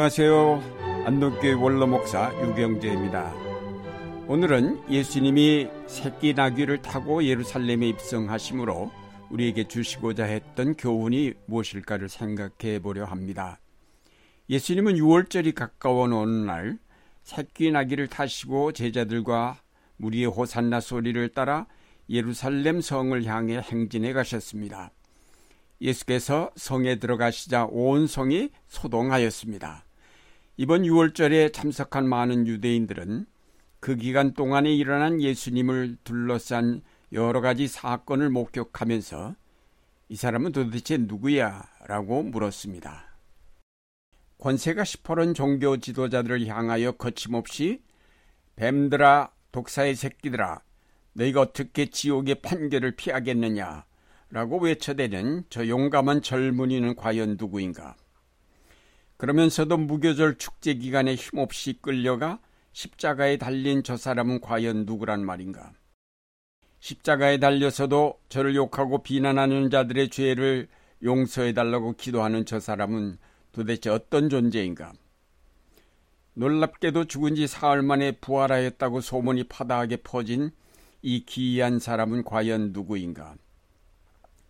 안녕하세요. 안동교회 원로 목사 유경재입니다. 오늘은 예수님이 새끼 나귀를 타고 예루살렘에 입성하심으로 우리에게 주시고자 했던 교훈이 무엇일까를 생각해 보려 합니다. 예수님은 6월절이 가까운 어느 날 새끼 나귀를 타시고 제자들과 무리의 호산나 소리를 따라 예루살렘 성을 향해 행진해 가셨습니다. 예수께서 성에 들어가시자 온 성이 소동하였습니다. 이번 6월절에 참석한 많은 유대인들은 그 기간 동안에 일어난 예수님을 둘러싼 여러 가지 사건을 목격하면서 이 사람은 도대체 누구야? 라고 물었습니다. 권세가 시퍼런 종교 지도자들을 향하여 거침없이 뱀들아, 독사의 새끼들아, 너희가 어떻게 지옥의 판결을 피하겠느냐? 라고 외쳐대는 저 용감한 젊은이는 과연 누구인가? 그러면서도 무교절 축제 기간에 힘없이 끌려가 십자가에 달린 저 사람은 과연 누구란 말인가? 십자가에 달려서도 저를 욕하고 비난하는 자들의 죄를 용서해달라고 기도하는 저 사람은 도대체 어떤 존재인가? 놀랍게도 죽은 지 사흘 만에 부활하였다고 소문이 파다하게 퍼진 이 기이한 사람은 과연 누구인가?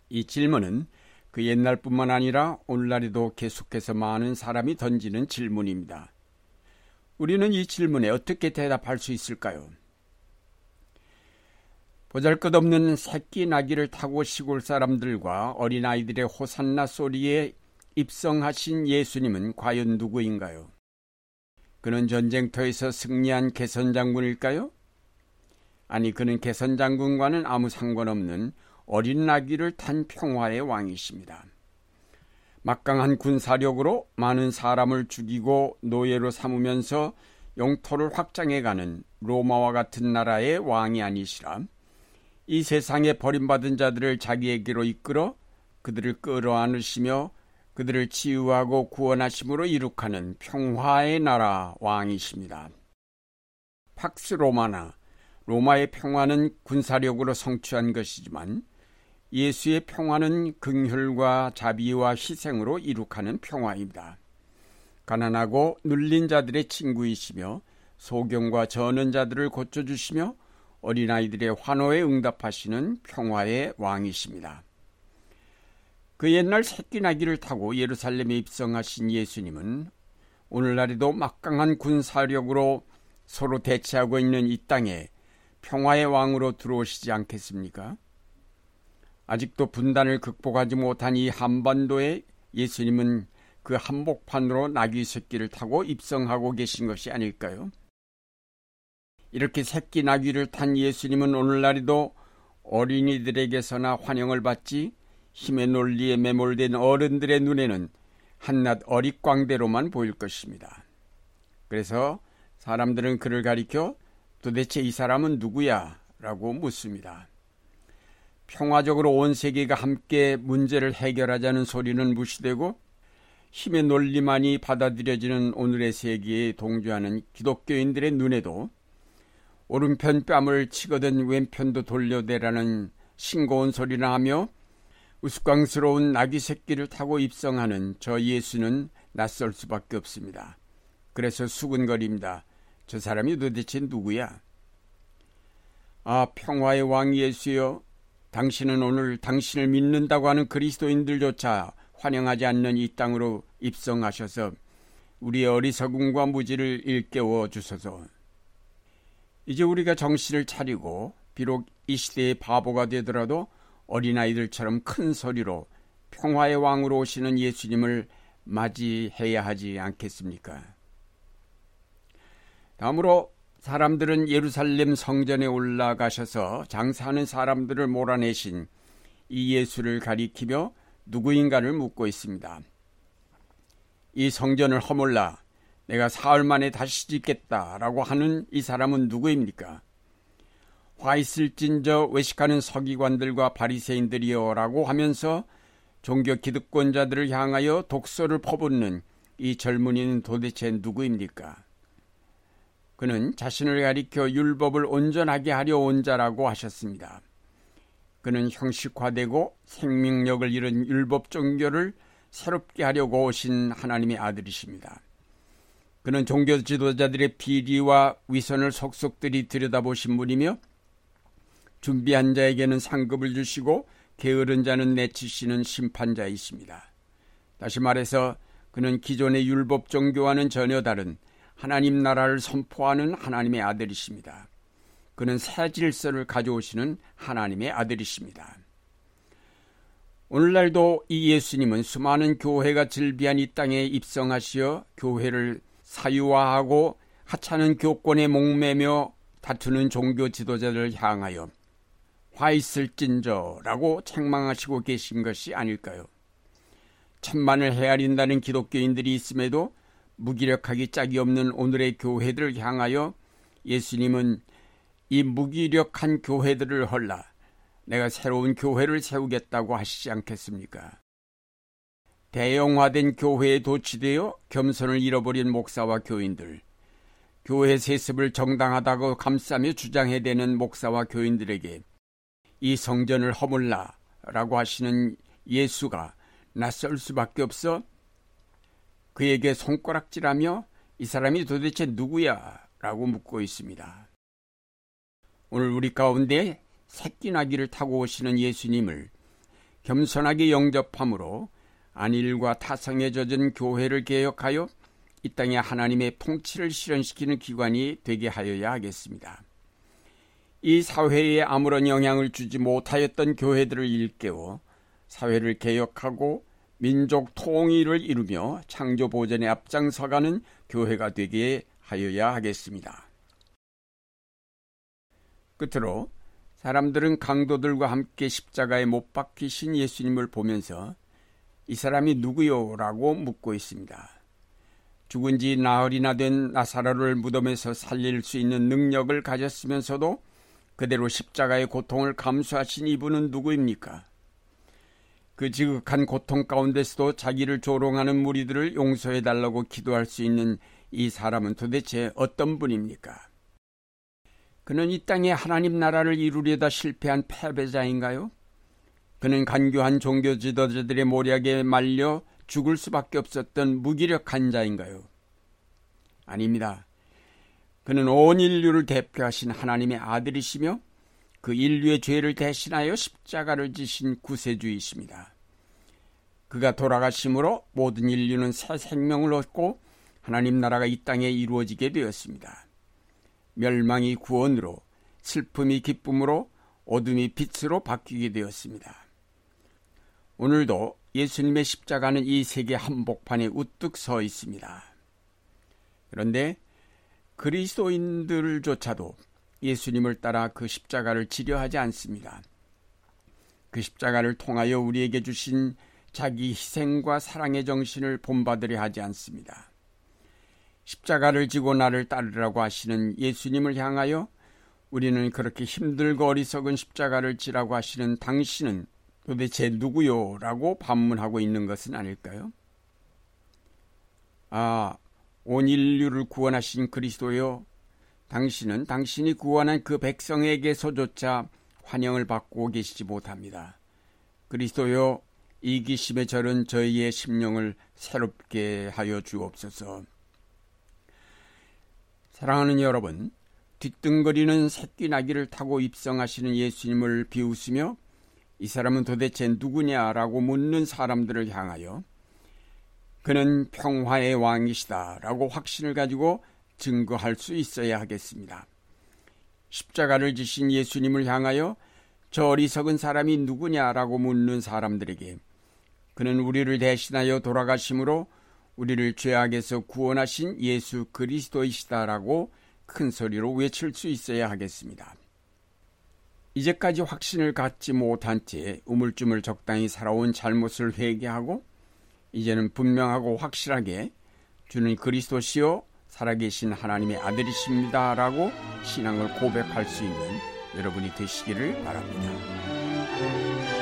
이 질문은 그 옛날뿐만 아니라 오늘날에도 계속해서 많은 사람이 던지는 질문입니다. 우리는 이 질문에 어떻게 대답할 수 있을까요? 보잘 것 없는 새끼 나귀를 타고 시골 사람들과 어린아이들의 호산나 소리에 입성하신 예수님은 과연 누구인가요? 그는 전쟁터에서 승리한 개선 장군일까요? 아니, 그는 개선 장군과는 아무 상관없는 어린 나귀를 탄 평화의 왕이십니다. 막강한 군사력으로 많은 사람을 죽이고 노예로 삼으면서 영토를 확장해가는 로마와 같은 나라의 왕이 아니시라 이 세상에 버림받은 자들을 자기에게로 이끌어 그들을 끌어안으시며 그들을 치유하고 구원하심으로 이룩하는 평화의 나라 왕이십니다. 팍스 로마나 로마의 평화는 군사력으로 성취한 것이지만 예수의 평화는 긍휼과 자비와 희생으로 이룩하는 평화입니다. 가난하고 눌린 자들의 친구이시며 소경과 저는 자들을 고쳐주시며 어린아이들의 환호에 응답하시는 평화의 왕이십니다. 그 옛날 새끼 나귀를 타고 예루살렘에 입성하신 예수님은 오늘날에도 막강한 군사력으로 서로 대치하고 있는 이 땅에 평화의 왕으로 들어오시지 않겠습니까? 아직도 분단을 극복하지 못한 이 한반도에 예수님은 그 한복판으로 나귀 새끼를 타고 입성하고 계신 것이 아닐까요? 이렇게 새끼 나귀를 탄 예수님은 오늘날에도 어린이들에게서나 환영을 받지 힘의 논리에 매몰된 어른들의 눈에는 한낱 어릿광대로만 보일 것입니다. 그래서 사람들은 그를 가리켜 도대체 이 사람은 누구야? 라고 묻습니다. 평화적으로 온 세계가 함께 문제를 해결하자는 소리는 무시되고 힘의 논리만이 받아들여지는 오늘의 세계에 동조하는 기독교인들의 눈에도 오른편 뺨을 치거든 왼편도 돌려대라는 싱거운 소리나 하며 우스꽝스러운 나귀 새끼를 타고 입성하는 저 예수는 낯설 수밖에 없습니다. 그래서 수근거립니다. 저 사람이 도대체 누구야? 아, 평화의 왕 예수여, 당신은 오늘 당신을 믿는다고 하는 그리스도인들조차 환영하지 않는 이 땅으로 입성하셔서 우리의 어리석음과 무지를 일깨워 주소서. 이제 우리가 정신을 차리고 비록 이 시대의 바보가 되더라도 어린아이들처럼 큰 소리로 평화의 왕으로 오시는 예수님을 맞이해야 하지 않겠습니까? 다음으로 사람들은 예루살렘 성전에 올라가셔서 장사하는 사람들을 몰아내신 이 예수를 가리키며 누구인가를 묻고 있습니다. 이 성전을 허물라 내가 사흘 만에 다시 짓겠다라고 하는 이 사람은 누구입니까? 화 있을진저 외식하는 서기관들과 바리새인들이여라고 하면서 종교 기득권자들을 향하여 독소를 퍼붓는 이 젊은이는 도대체 누구입니까? 그는 자신을 가리켜 율법을 온전하게 하려 온 자라고 하셨습니다. 그는 형식화되고 생명력을 잃은 율법 종교를 새롭게 하려고 오신 하나님의 아들이십니다. 그는 종교 지도자들의 비리와 위선을 속속들이 들여다보신 분이며 준비한 자에게는 상급을 주시고 게으른 자는 내치시는 심판자이십니다. 다시 말해서 그는 기존의 율법 종교와는 전혀 다른 하나님 나라를 선포하는 하나님의 아들이십니다. 그는 새 질서를 가져오시는 하나님의 아들이십니다. 오늘날도 이 예수님은 수많은 교회가 즐비한 이 땅에 입성하시어 교회를 사유화하고 하찮은 교권에 목매며 다투는 종교 지도자들을 향하여 화 있을진저라고 책망하시고 계신 것이 아닐까요? 천만을 헤아린다는 기독교인들이 있음에도 무기력하기 짝이 없는 오늘의 교회들을 향하여 예수님은 이 무기력한 교회들을 헐라 내가 새로운 교회를 세우겠다고 하시지 않겠습니까? 대형화된 교회에 도취되어 겸손을 잃어버린 목사와 교인들, 교회 세습을 정당하다고 감싸며 주장해대는 목사와 교인들에게 이 성전을 허물라 라고 하시는 예수가 낯설 수밖에 없어 그에게 손가락질하며 이 사람이 도대체 누구야? 라고 묻고 있습니다. 오늘 우리 가운데 새끼나기를 타고 오시는 예수님을 겸손하게 영접함으로 안일과 타성에 젖은 교회를 개혁하여 이 땅에 하나님의 통치를 실현시키는 기관이 되게 하여야 하겠습니다. 이 사회에 아무런 영향을 주지 못하였던 교회들을 일깨워 사회를 개혁하고 민족 통일을 이루며 창조 보전에 앞장서가는 교회가 되게 하여야 하겠습니다. 끝으로 사람들은 강도들과 함께 십자가에 못 박히신 예수님을 보면서 이 사람이 누구요? 라고 묻고 있습니다. 죽은 지 나흘이나 된 나사로를 무덤에서 살릴 수 있는 능력을 가졌으면서도 그대로 십자가의 고통을 감수하신 이분은 누구입니까? 그 지극한 고통 가운데서도 자기를 조롱하는 무리들을 용서해 달라고 기도할 수 있는 이 사람은 도대체 어떤 분입니까? 그는 이 땅에 하나님 나라를 이루려다 실패한 패배자인가요? 그는 간교한 종교 지도자들의 모략에 말려 죽을 수밖에 없었던 무기력한 자인가요? 아닙니다. 그는 온 인류를 대표하신 하나님의 아들이시며 그 인류의 죄를 대신하여 십자가를 지신 구세주이십니다. 그가 돌아가심으로 모든 인류는 새 생명을 얻고 하나님 나라가 이 땅에 이루어지게 되었습니다. 멸망이 구원으로 슬픔이 기쁨으로 어둠이 빛으로 바뀌게 되었습니다. 오늘도 예수님의 십자가는 이 세계 한복판에 우뚝 서 있습니다. 그런데 그리스도인들조차도 예수님을 따라 그 십자가를 지려하지 않습니다. 그 십자가를 통하여 우리에게 주신 자기 희생과 사랑의 정신을 본받으려 하지 않습니다. 십자가를 지고 나를 따르라고 하시는 예수님을 향하여 우리는 그렇게 힘들고 어리석은 십자가를 지라고 하시는 당신은 도대체 누구요? 라고 반문하고 있는 것은 아닐까요? 아, 온 인류를 구원하신 그리스도요. 당신은 당신이 구원한 그 백성에게서조차 환영을 받고 계시지 못합니다. 그리스도여 이기심에 절은 저희의 심령을 새롭게 하여 주옵소서. 사랑하는 여러분, 뒤뚱거리는 새끼 나귀를 타고 입성하시는 예수님을 비웃으며 이 사람은 도대체 누구냐라고 묻는 사람들을 향하여 그는 평화의 왕이시다라고 확신을 가지고 증거할 수 있어야 하겠습니다. 십자가를 지신 예수님을 향하여 저 어리석은 사람이 누구냐라고 묻는 사람들에게 그는 우리를 대신하여 돌아가심으로 우리를 죄악에서 구원하신 예수 그리스도이시다라고 큰 소리로 외칠 수 있어야 하겠습니다. 이제까지 확신을 갖지 못한 채 우물쭈물 적당히 살아온 잘못을 회개하고 이제는 분명하고 확실하게 주는 그리스도시요 살아계신 하나님의 아들이십니다라고 신앙을 고백할 수 있는 여러분이 되시기를 바랍니다.